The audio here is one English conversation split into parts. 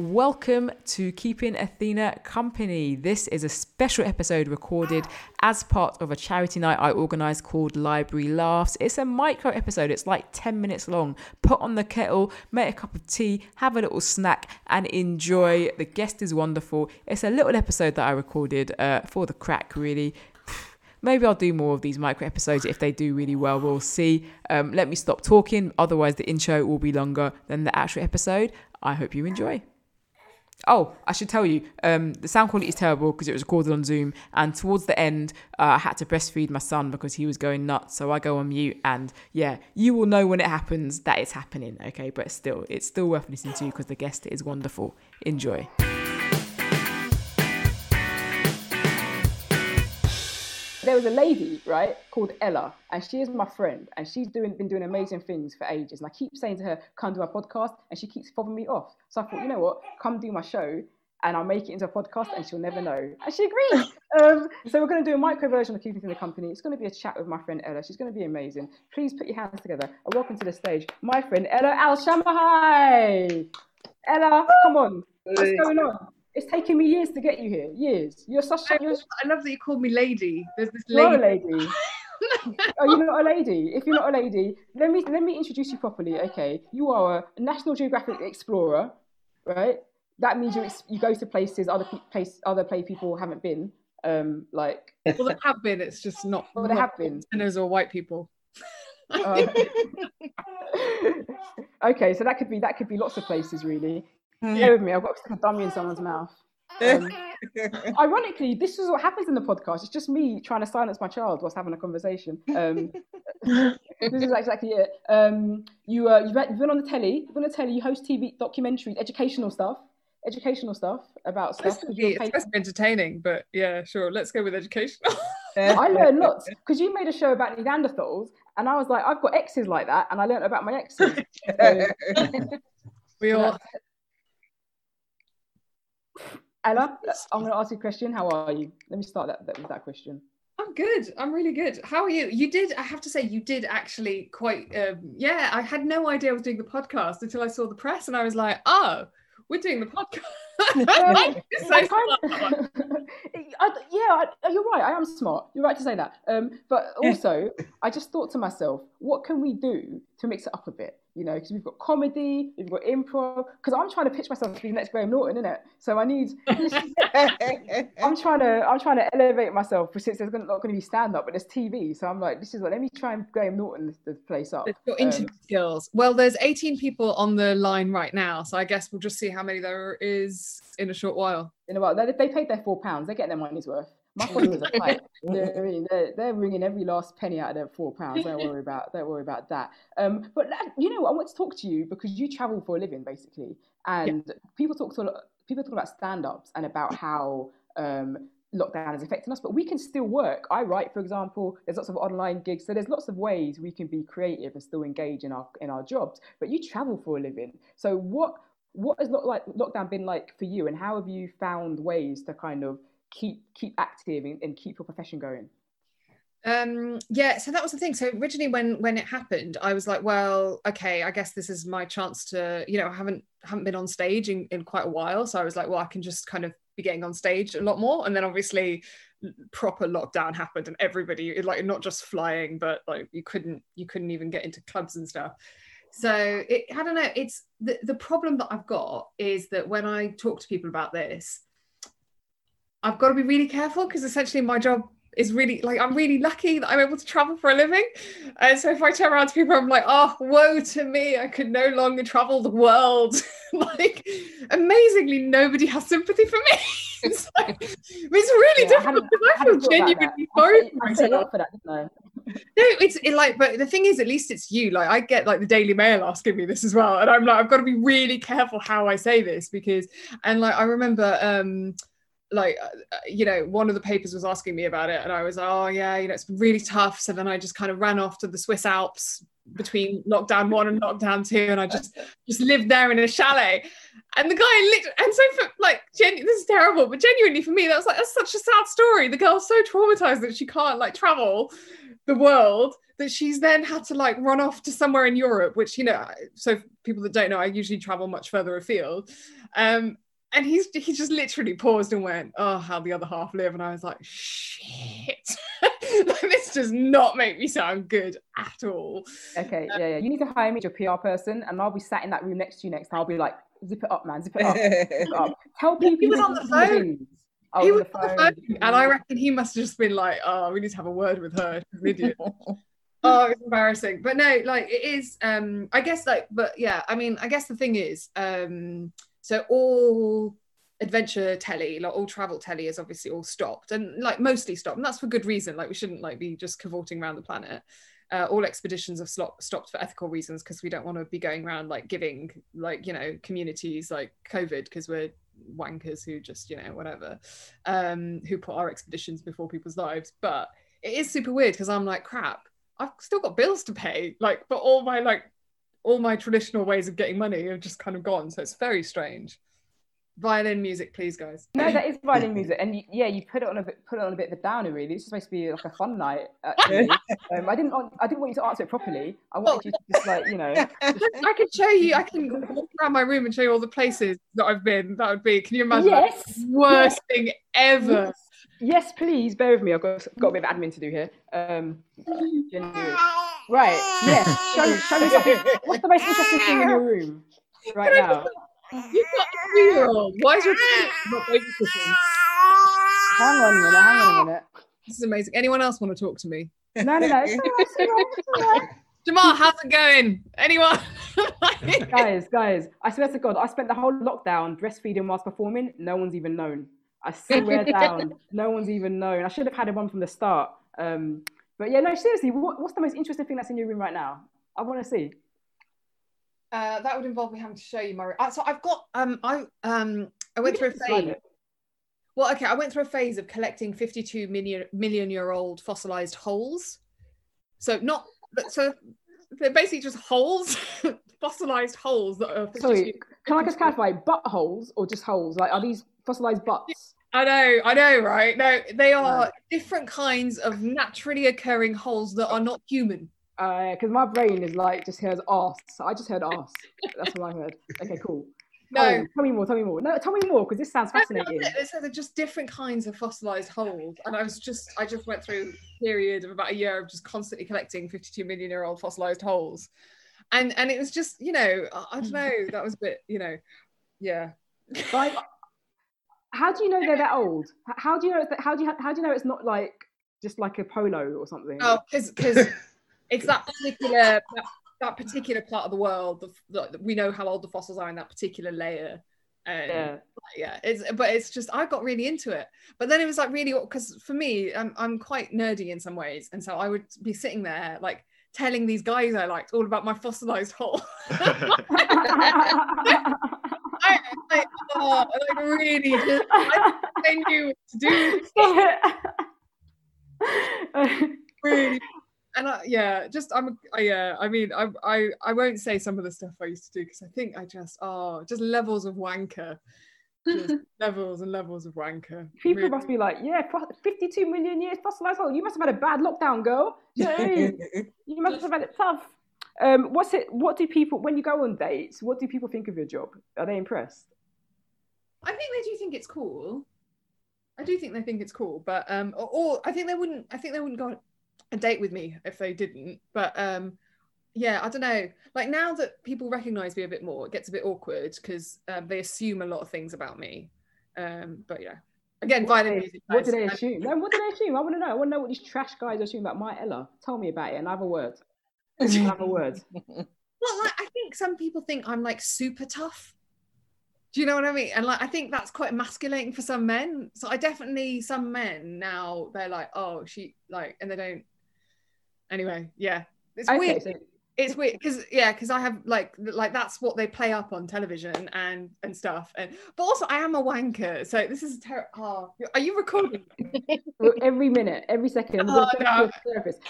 Welcome to Keeping Athena Company. This is a special episode recorded as part of a charity night I organised called Library Laughs. It's a micro episode, it's like 10 minutes long. Put on the kettle, make a cup of tea, have a little snack, and enjoy. The guest is wonderful. It's a little episode that I recorded uh, for the crack, really. Maybe I'll do more of these micro episodes if they do really well. We'll see. Um, let me stop talking, otherwise, the intro will be longer than the actual episode. I hope you enjoy. Oh, I should tell you, um, the sound quality is terrible because it was recorded on Zoom. And towards the end, uh, I had to breastfeed my son because he was going nuts. So I go on mute, and yeah, you will know when it happens that it's happening. Okay, but still, it's still worth listening to because the guest is wonderful. Enjoy. There was a lady, right, called Ella, and she is my friend, and she's doing been doing amazing things for ages. And I keep saying to her, "Come do my podcast," and she keeps fobbing me off. So I thought, you know what, come do my show, and I'll make it into a podcast, and she'll never know. And she agreed. um, so we're going to do a micro version of Keeping Athena Company. It's going to be a chat with my friend Ella. She's going to be amazing. Please put your hands together and welcome to the stage, my friend Ella Al Shamahi. Ella, come on, what's going on? It's taken me years to get you here. Years. You're such. I, you're, I love that you called me lady. There's this you're lady. a lady. Are you not a lady? If you're not a lady, let me let me introduce you properly. Okay, you are a National Geographic explorer, right? That means you ex- you go to places other pe- place other play people haven't been. Um, like well, there have been. It's just not. well, not have been. sinners or white people. Uh, okay, so that could be that could be lots of places really. Bear with me. I've got to stick a dummy in someone's mouth. Um, ironically, this is what happens in the podcast. It's just me trying to silence my child whilst having a conversation. Um, this is exactly it. Um, you, uh, you've, you've been on the telly. You've been on the telly. You host TV documentaries, educational stuff, educational stuff about stuff. be, it's paid- supposed to be entertaining, but yeah, sure. Let's go with educational. I learned lots because you made a show about Neanderthals, and I was like, I've got exes like that, and I learned about my exes. So, we all. Ella, I'm going to ask you a question. How are you? Let me start that, that with that question. I'm good. I'm really good. How are you? You did. I have to say, you did actually quite. Um, yeah, I had no idea I was doing the podcast until I saw the press, and I was like, oh, we're doing the podcast. I kind I, yeah, I, you're right. I am smart. You're right to say that. Um, but also, I just thought to myself, what can we do to mix it up a bit? You know, because we've got comedy, we've got improv. Because I'm trying to pitch myself to be the next Graham Norton, isn't it? So I need. I'm trying to. I'm trying to elevate myself. Since there's not going to be stand up, but there's TV. So I'm like, this is like, let me try and Graham Norton this place up. It's Um, interview skills. Well, there's 18 people on the line right now, so I guess we'll just see how many there is in a short while. in a while. They, they paid their four pounds. They get their money's worth. My followers are tight. They're, I mean, they're, they're wringing every last penny out of their four pounds. Don't worry about. Don't worry about that. Um, but that- you know. I want to talk to you because you travel for a living, basically, and people talk to a lot- people talk about stand-ups and about how um, lockdown is affecting us, but we can still work. I write, for example. There's lots of online gigs, so there's lots of ways we can be creative and still engage in our in our jobs. But you travel for a living, so what? What has look like lockdown been like for you, and how have you found ways to kind of keep keep active and, and keep your profession going? Um, yeah, so that was the thing. So originally, when when it happened, I was like, well, okay, I guess this is my chance to, you know, I haven't haven't been on stage in, in quite a while, so I was like, well, I can just kind of be getting on stage a lot more. And then obviously, proper lockdown happened, and everybody like not just flying, but like you couldn't you couldn't even get into clubs and stuff. So it, I don't know. It's the the problem that I've got is that when I talk to people about this, I've got to be really careful because essentially my job is really like I'm really lucky that I'm able to travel for a living. And so if I turn around to people, I'm like, oh, woe to me, I could no longer travel the world. like amazingly, nobody has sympathy for me. it's, like, it's really Yeah, difficult because I I, feel hadn't thought about genuinely sorry for set, I set you myself. that. No, it's it, like, but the thing is, at least it's you. Like, I get like the Daily Mail asking me this as well, and I'm like, I've got to be really careful how I say this because, and like, I remember, um, like, uh, you know, one of the papers was asking me about it, and I was, oh yeah, you know, it's been really tough. So then I just kind of ran off to the Swiss Alps between lockdown one and lockdown two, and I just just lived there in a chalet. And the guy lit, and so for like, genu- this is terrible, but genuinely for me, that was like that's such a sad story. The girl's so traumatized that she can't like travel the world that she's then had to like run off to somewhere in Europe, which you know, so people that don't know, I usually travel much further afield. Um, and he's he just literally paused and went, "Oh, how the other half live," and I was like, "Shit, this does not make me sound good at all." Okay, yeah, yeah. You need to hire me as your PR person, and I'll be sat in that room next to you next. I'll be like, "Zip it up, man, zip it up." Zip it up. Tell people he was on the phone. Oh, he was on the phone, and I reckon he must have just been like, "Oh, we need to have a word with her." Idiot. oh, it's embarrassing. But no, like it is. Um, I guess like, but yeah, I mean, I guess the thing is, um so all adventure telly, like all travel telly is obviously all stopped and like mostly stopped. And that's for good reason. Like we shouldn't like be just cavorting around the planet. Uh, all expeditions have stopped for ethical reasons because we don't want to be going around like giving like you know communities like covid because we're wankers who just you know whatever um who put our expeditions before people's lives but it is super weird because i'm like crap i've still got bills to pay like but all my like all my traditional ways of getting money have just kind of gone. So it's very strange. Violin music, please, guys. No, that is violin music, and you, yeah, you put it on a bit, put it on a bit of a downer. Really, it's supposed to be like a fun night. Actually, um, I didn't, want, I didn't want you to answer it properly. I wanted you to just like, you know. I can show you. I can walk around my room and show you all the places that I've been. That would be. Can you imagine? Yes. Worst thing ever. Yes, please. Bear with me. I've got, got a bit of admin to do here. Um, right. Yes. Show, show me something. What's the most interesting thing in your room right now? You've got a three-year-old. Why is your not babysitting? Hang on a minute. Hang on a minute. This is amazing. Anyone else want to talk to me? No, no, no. Jamal, how's it going? Anyone? guys, guys, I swear to God, I spent the whole lockdown breastfeeding whilst performing. No one's even known. I swear down, no one's even known. I should have had it on from the start. Um, but yeah, no, seriously, what, what's the most interesting thing that's in your room right now? I want to see. Uh, that would involve me having to show you my. Uh, so I've got. Um, I um, I went through a phase. Well, okay, I went through a phase of collecting 52 million million year old fossilized holes. So not so they're basically just holes, fossilized holes that are. Sorry, can I just clarify? Butt holes or just holes? Like, are these fossilized butts? I know, I know, right? No, they are different kinds of naturally occurring holes that are not human. Because uh, my brain is like just hears arse. I just heard arse. That's what I heard. Okay, cool. No, oh, tell me more. Tell me more. No, tell me more because this sounds fascinating. They're just different kinds of fossilized holes, and I was just, I just went through a period of about a year of just constantly collecting 52 million year old fossilized holes, and and it was just, you know, I, I don't know, that was a bit, you know, yeah. Like, how do you know they're that old? How do you know? How do you how do you know it's not like just like a polo or something? Oh, because because it's that particular that, that, particular part of the world. The, the, we know how old the fossils are in that particular layer. And yeah, yeah. It's but it's just I got really into it. But then it was like really because for me, I'm I'm quite nerdy in some ways, and so I would be sitting there like telling these guys I liked all about my fossilized hole. Like, oh, like really, just, I, knew what to do. really, and I, yeah, just I'm, I, yeah. I mean, I, I, I won't say some of the stuff I used to do because I think I just, oh, just levels of wanker. Just levels and levels of wanker. People really. must be like, yeah, 52 million years fossilized hole. You must have had a bad lockdown, girl. You, know I mean? you must have had it tough. Um, what's it? What do people when you go on dates? What do people think of your job? Are they impressed? I think they do think it's cool. I do think they think it's cool, but um, or, or I think they wouldn't. I think they wouldn't go on a date with me if they didn't. But um, yeah, I don't know. Like now that people recognise me a bit more, it gets a bit awkward because um, they assume a lot of things about me. Um, but yeah, again, what music. What do they assume? No, what do they assume? I want to know. I want to know what these trash guys assume about my Ella. Tell me about it and have a word Mm-hmm. have a word. Well, like, I think some people think I'm like super tough. Do you know what I mean? And like, I think that's quite emasculating for some men. So I definitely, some men now, they're like, oh, she like, and they don't. Anyway, yeah, it's okay, weird. So it's weird because yeah because i have like like that's what they play up on television and and stuff and but also i am a wanker so this is terrible oh, are you recording? Every minute every second. Oh, no.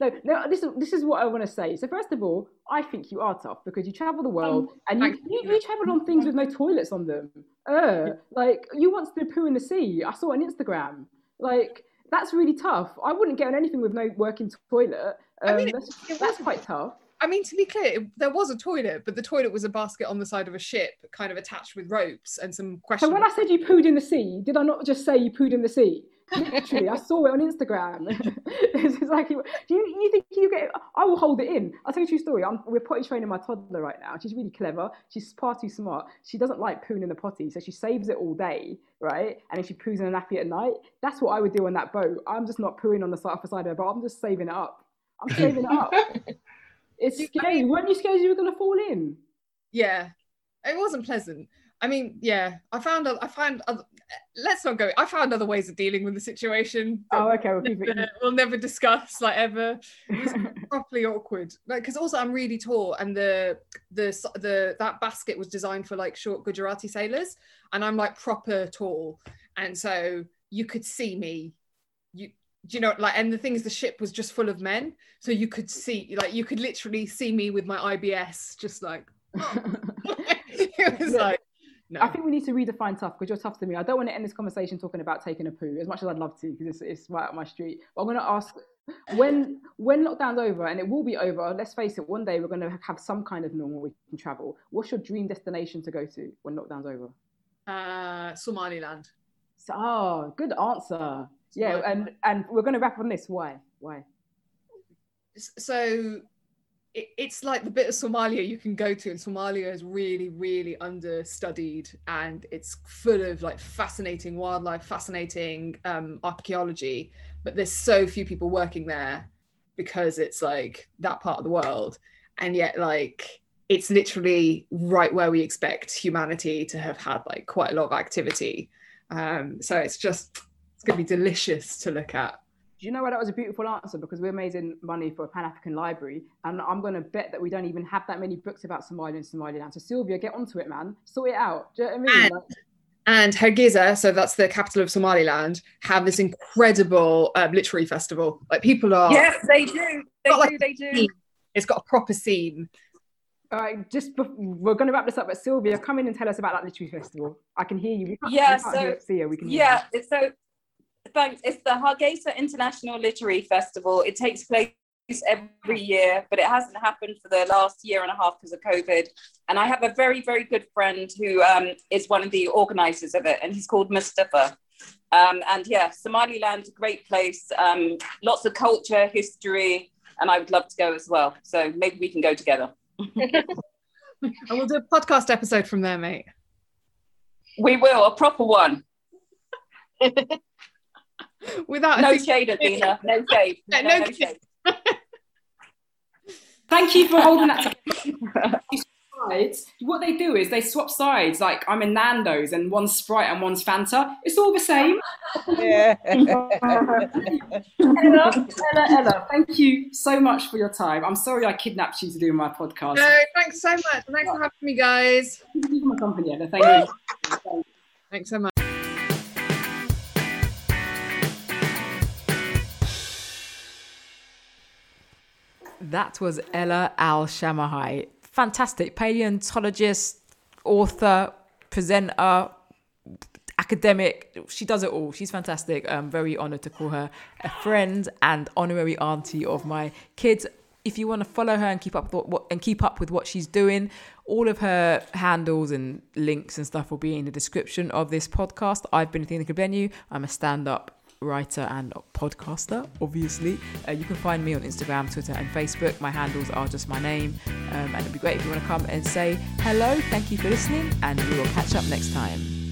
no no this is this is what i want to say. So first of all i think you are tough because you travel the world um, and you, you, you. travel on things with no toilets on them. Uh like you once did poo in the sea. I saw on instagram. Like that's really tough. I wouldn't get on anything with no working toilet. Um, I mean, that's, it that's quite tough. I mean, to be clear, it- there was a toilet, but the toilet was a basket on the side of a ship, kind of attached with ropes and some questions. So when I said you pooed in the sea, did I not just say you pooed in the sea? Literally, I saw it on Instagram. it's exactly. Do you, you think you get? I will hold it in. I'll tell you a true story. I'm, we're potty training my toddler right now. She's really clever. She's far too smart. She doesn't like pooing in the potty, so she saves it all day, right? And then she poos in a nappy at night. That's what I would do on that boat. I'm just not pooing on the side, off the side of the boat. I'm just saving it up. I'm saving it up. It's You- I scary. mean- Weren't you scared you were gonna fall in? yeah, it wasn't pleasant. I mean, yeah, I found, I found, other, let's not go. I found other ways of dealing with the situation. Oh, okay. We'll uh, we'll never discuss like ever. properly awkward like because also i'm really tall and the the the that basket was designed for like short gujarati sailors and i'm like proper tall and so you could see me do you know like and the thing is the ship was just full of men so you could see like you could literally see me with my ibs just like it was Yeah. like no I think we need to redefine tough because you're tough to me. I don't want to end this conversation talking about taking a poo as much as I'd love to because it's, it's right up my street. But I'm going to ask when when lockdown's over and it will be over. Let's face it, one day we're going to have some kind of normal we can travel. What's your dream destination to go to when lockdown's over? uh somaliland So, oh, good answer. Yeah, and and we're going to wrap on this. Why? Why? so it, it's like the bit of Somalia you can go to, and Somalia is really, really understudied, and it's full of like fascinating wildlife, fascinating um, archaeology. But there's so few people working there because it's like that part of the world, and yet like it's literally right where we expect humanity to have had like quite a lot of activity. Um, so it's just it's gonna be delicious to look at. Do you know why that was a beautiful answer? Because we're raising money for a Pan African library, and I'm going to bet that we don't even have that many books about Somalia and Somaliland. So Sylvia, get onto it, man. Sort it out. Do you know what I mean? And- Like, and Hargeisa, so that's the capital of Somaliland, have this incredible um, literary festival. Like people are, Yes, they do. They Not like do. They do. it's got a proper scene. all right, just bef- we're going to wrap this up. But Sylvia, come in and tell us about that literary festival. I can hear you. We can't, Yeah, we can't so- hear, see you. We can hear Yeah, it's so thanks. It's the Hargeisa International Literary Festival. It takes place every year, but it hasn't happened for the last year and a half because of COVID. And I have a very, very good friend who um, is one of the organizers of it, and he's called Mustafa. Um, and yeah, Somaliland's a great place. Um, lots of culture, history, and I would love to go as well. So maybe we can go together. And we'll do a podcast episode from there, mate. We will, a proper one. Without No thing- shade, Athena. No shade. Yeah, No, no no shade. Thank you for holding that. together. sides. What they do is they swap sides. Like I'm in Nando's and one's Sprite and one's Fanta. It's all the same. Yeah. Ella, Ella, Ella, thank you so much for your time. I'm sorry I kidnapped you to do my podcast. No, thanks so much. Thanks for having me, guys. Thank you for my company, Ella. Thank you. Thanks so much. That was Ella Al Shamahi. Fantastic paleontologist, author, presenter, academic. She does it all. She's fantastic. I'm very honored to call her a friend and honorary auntie of my kids. If you want to follow her and keep up with what and keep up with what she's doing, all of her handles and links and stuff will be in the description of this podcast. I've been Athena Kugblenu. I'm a stand-up writer and podcaster, obviously. Uh, you can find me on Instagram, Twitter, and Facebook. My handles are just my name. Um, and it'd be great if you want to come and say hello. Thank you for listening, and we will catch up next time.